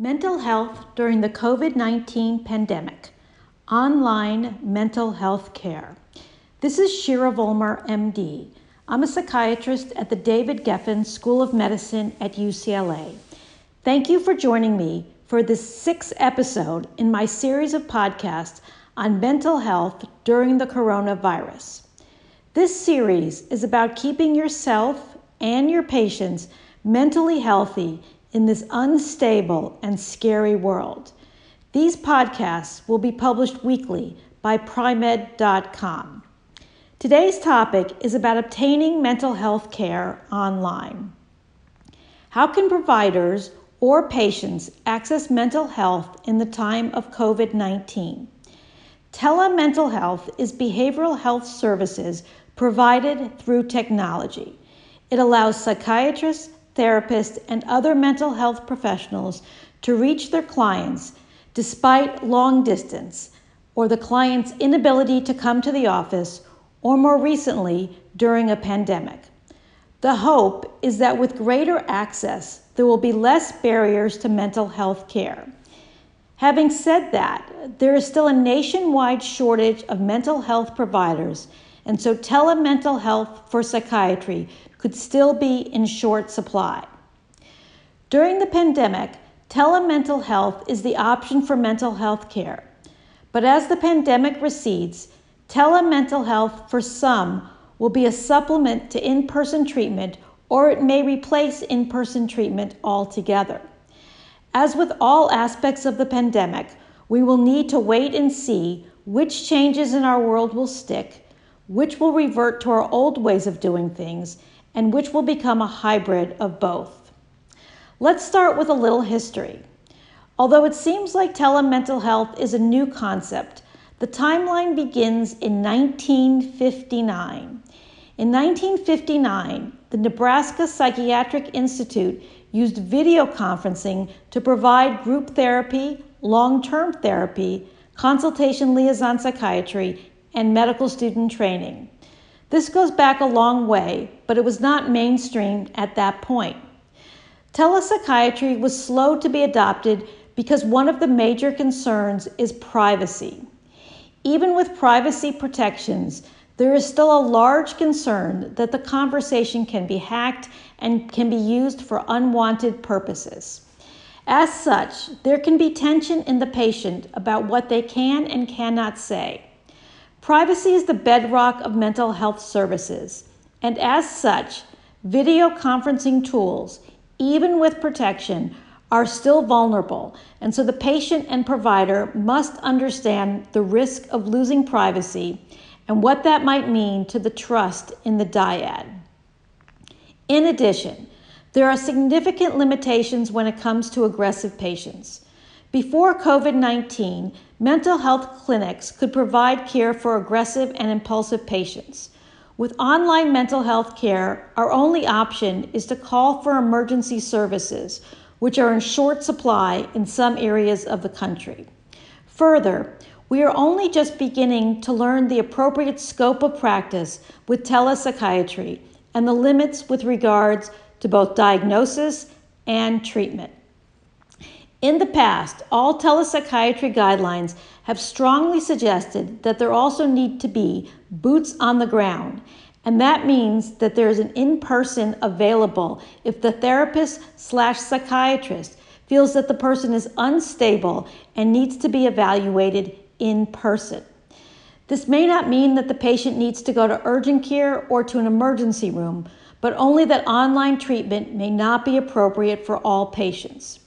Mental health during the COVID 19 pandemic. Online mental health care. This is Shirah Vollmer, MD. I'm a psychiatrist at the David Geffen School of Medicine at UCLA. Thank you for joining me for this sixth episode in my series of podcasts on mental health during the coronavirus. This series is about keeping yourself and your patients mentally healthy in this unstable and scary world. These podcasts will be published weekly by Pri-Med.com. Today's topic is about obtaining mental health care online. How can providers or patients access mental health in the time of COVID 19? Telemental health is behavioral health services provided through technology. It allows psychiatrists, therapists, and other mental health professionals to reach their clients despite long distance or the client's inability to come to the office, or more recently, during a pandemic. The hope is that with greater access, there will be less barriers to mental health care. Having said that, there is still a nationwide shortage of mental health providers, and so telemental health for psychiatry could still be in short supply. During the pandemic, telemental health is the option for mental health care. But as the pandemic recedes, telemental health for some will be a supplement to in person treatment or it may replace in person treatment altogether. As with all aspects of the pandemic, we will need to wait and see which changes in our world will stick, which will revert to our old ways of doing things, and which will become a hybrid of both. Let's start with a little history. Although it seems like telemental health is a new concept, the timeline begins in 1959. In 1959, the Nebraska Psychiatric Institute used video conferencing to provide group therapy, long term therapy, consultation liaison psychiatry, and medical student training. This goes back a long way, but it was not mainstreamed at that point. Telepsychiatry was slow to be adopted because one of the major concerns is privacy. Even with privacy protections, there is still a large concern that the conversation can be hacked and can be used for unwanted purposes. As such, there can be tension in the patient about what they can and cannot say. Privacy is the bedrock of mental health services, and as such, video conferencing tools, even with protection, are still vulnerable, and so the patient and provider must understand the risk of losing privacy and what that might mean to the trust in the dyad. In addition, there are significant limitations when it comes to aggressive patients. Before COVID 19, mental health clinics could provide care for aggressive and impulsive patients. With online mental health care, our only option is to call for emergency services, which are in short supply in some areas of the country. Further, we are only just beginning to learn the appropriate scope of practice with telepsychiatry and the limits with regards to both diagnosis and treatment. In the past, all telepsychiatry guidelines have strongly suggested that there also need to be boots on the ground, and that means that there is an in person available if the therapist slash psychiatrist feels that the person is unstable and needs to be evaluated in person. This may not mean that the patient needs to go to urgent care or to an emergency room, but only that online treatment may not be appropriate for all patients.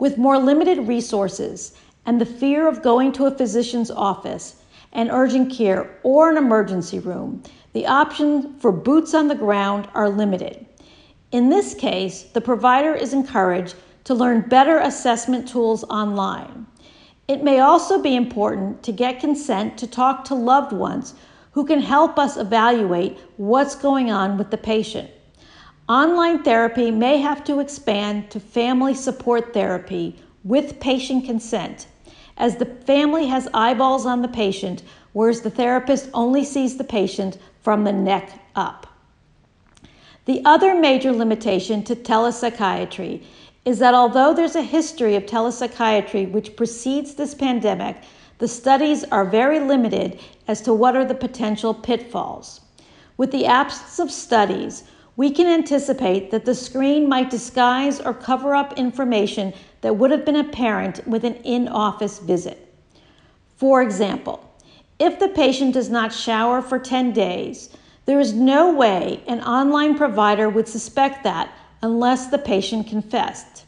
With more limited resources and the fear of going to a physician's office, an urgent care, or an emergency room, the options for boots on the ground are limited. In this case, the provider is encouraged to learn better assessment tools online. It may also be important to get consent to talk to loved ones who can help us evaluate what's going on with the patient. Online therapy may have to expand to family support therapy with patient consent, as the family has eyeballs on the patient, whereas the therapist only sees the patient from the neck up. The other major limitation to telepsychiatry is that although there's a history of telepsychiatry which precedes this pandemic, the studies are very limited as to what are the potential pitfalls. With the absence of studies, we can anticipate that the screen might disguise or cover up information that would have been apparent with an in office visit. For example, if the patient does not shower for 10 days, there is no way an online provider would suspect that unless the patient confessed.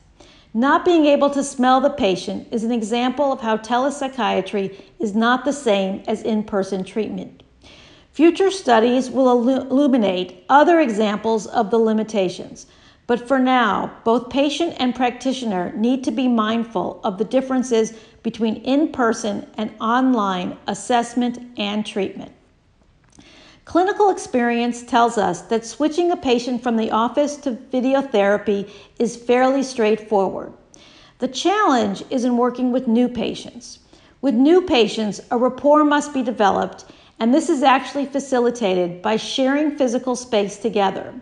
Not being able to smell the patient is an example of how telepsychiatry is not the same as in person treatment. Future studies will illuminate other examples of the limitations, but for now, both patient and practitioner need to be mindful of the differences between in person and online assessment and treatment. Clinical experience tells us that switching a patient from the office to video therapy is fairly straightforward. The challenge is in working with new patients. With new patients, a rapport must be developed, and this is actually facilitated by sharing physical space together.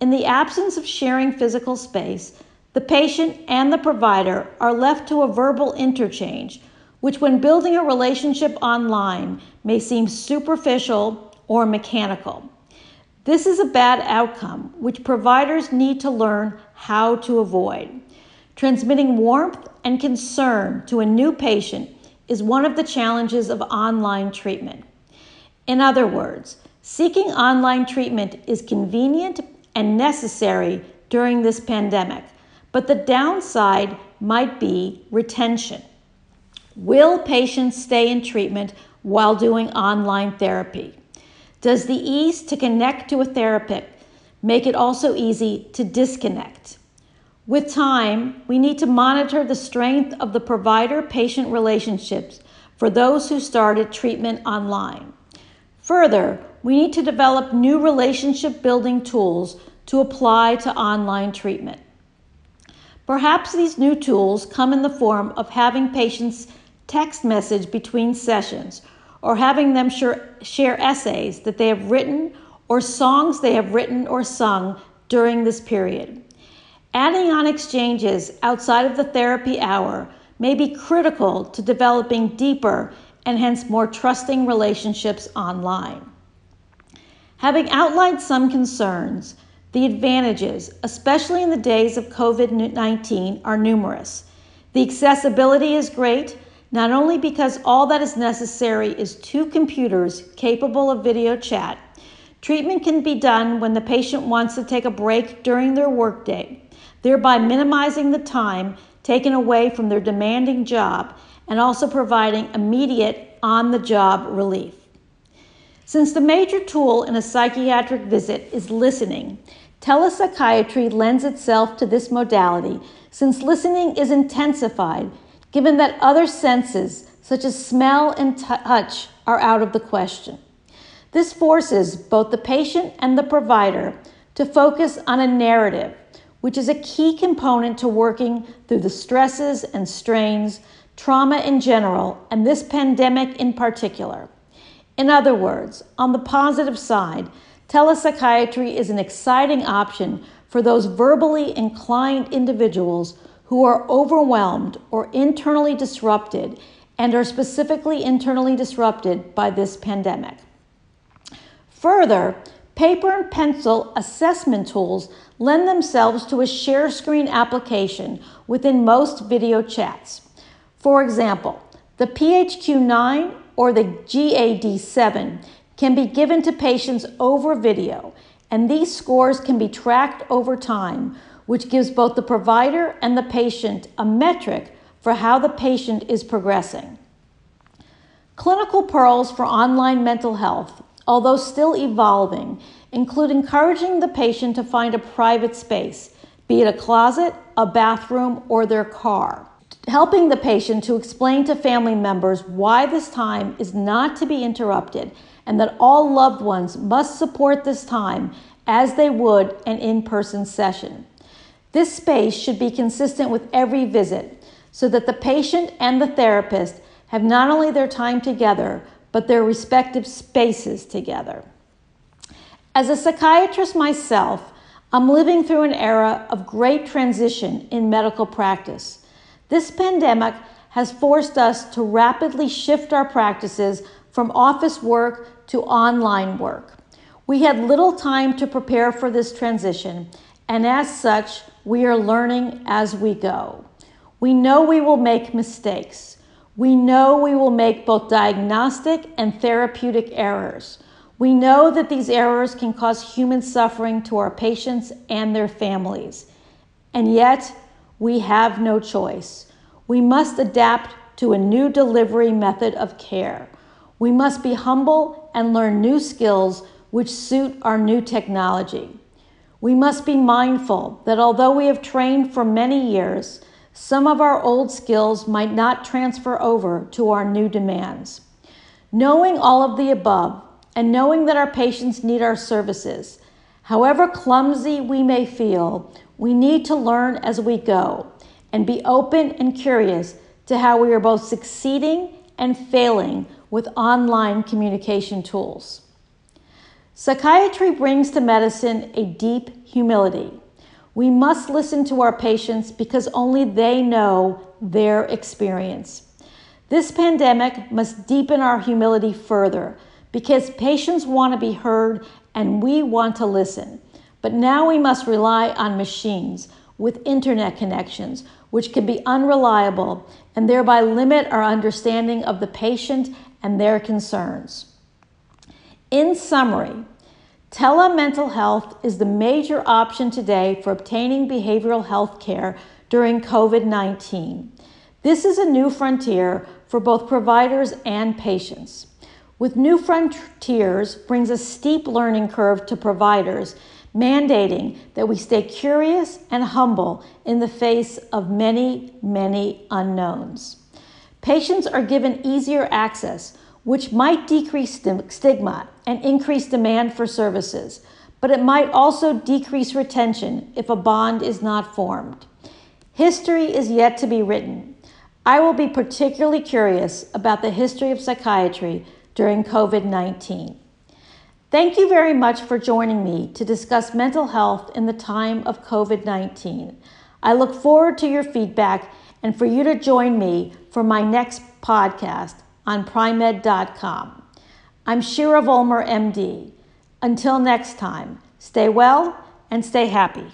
In the absence of sharing physical space, the patient and the provider are left to a verbal interchange, which, when building a relationship online, may seem superficial or mechanical. This is a bad outcome, which providers need to learn how to avoid. Transmitting warmth and concern to a new patient is one of the challenges of online treatment. In other words, seeking online treatment is convenient and necessary during this pandemic, but the downside might be retention. Will patients stay in treatment while doing online therapy? Does the ease to connect to a therapist make it also easy to disconnect? With time, we need to monitor the strength of the provider patient relationships for those who started treatment online. Further, we need to develop new relationship building tools to apply to online treatment. Perhaps these new tools come in the form of having patients text message between sessions or having them share essays that they have written or songs they have written or sung during this period. Adding on exchanges outside of the therapy hour may be critical to developing deeper and hence more trusting relationships online. Having outlined some concerns, the advantages, especially in the days of COVID 19, are numerous. The accessibility is great, not only because all that is necessary is two computers capable of video chat, treatment can be done when the patient wants to take a break during their workday, thereby minimizing the time taken away from their demanding job and also providing immediate on the job relief. Since the major tool in a psychiatric visit is listening, telepsychiatry lends itself to this modality since listening is intensified given that other senses, such as smell and touch, are out of the question. This forces both the patient and the provider to focus on a narrative, which is a key component to working through the stresses and strains, trauma in general, and this pandemic in particular. In other words, on the positive side, telepsychiatry is an exciting option for those verbally inclined individuals who are overwhelmed or internally disrupted and are specifically internally disrupted by this pandemic. Further, paper and pencil assessment tools lend themselves to a share screen application within most video chats. For example, the PHQ-9 or the GAD-7 can be given to patients over video, and these scores can be tracked over time which gives both the provider and the patient a metric for how the patient is progressing. Clinical pearls for online mental health, although still evolving, include encouraging the patient to find a private space, be it a closet, a bathroom, or their car. Helping the patient to explain to family members why this time is not to be interrupted and that all loved ones must support this time as they would an in person session. This space should be consistent with every visit so that the patient and the therapist have not only their time together, but their respective spaces together. As a psychiatrist myself, I'm living through an era of great transition in medical practice. This pandemic has forced us to rapidly shift our practices from office work to online work. We had little time to prepare for this transition, and as such, we are learning as we go. We know we will make mistakes. We know we will make both diagnostic and therapeutic errors. We know that these errors can cause human suffering to our patients and their families. And yet, we have no choice. We must adapt to a new delivery method of care. We must be humble and learn new skills which suit our new technology. We must be mindful that although we have trained for many years, some of our old skills might not transfer over to our new demands. Knowing all of the above, and knowing that our patients need our services. However clumsy we may feel, we need to learn as we go and be open and curious to how we are both succeeding and failing with online communication tools. Psychiatry brings to medicine a deep humility. We must listen to our patients because only they know their experience. This pandemic must deepen our humility further because patients want to be heard and we want to listen. But now we must rely on machines with internet connections, which can be unreliable and thereby limit our understanding of the patient and their concerns. In summary, telemental health is the major option today for obtaining behavioral health care during COVID 19. This is a new frontier for both providers and patients with New Frontiers brings a steep learning curve to providers, mandating that we stay curious and humble in the face of many, many unknowns. Patients are given easier access, which might decrease stigma and increase demand for services, but it might also decrease retention if a bond is not formed. History is yet to be written. I will be particularly curious about the history of psychiatry during COVID 19. Thank you very much for joining me to discuss mental health in the time of COVID 19. I look forward to your feedback and for you to join me for my next podcast on Pri-Med.com. I'm Shirah Vollmer, MD. Until next time, stay well and stay happy.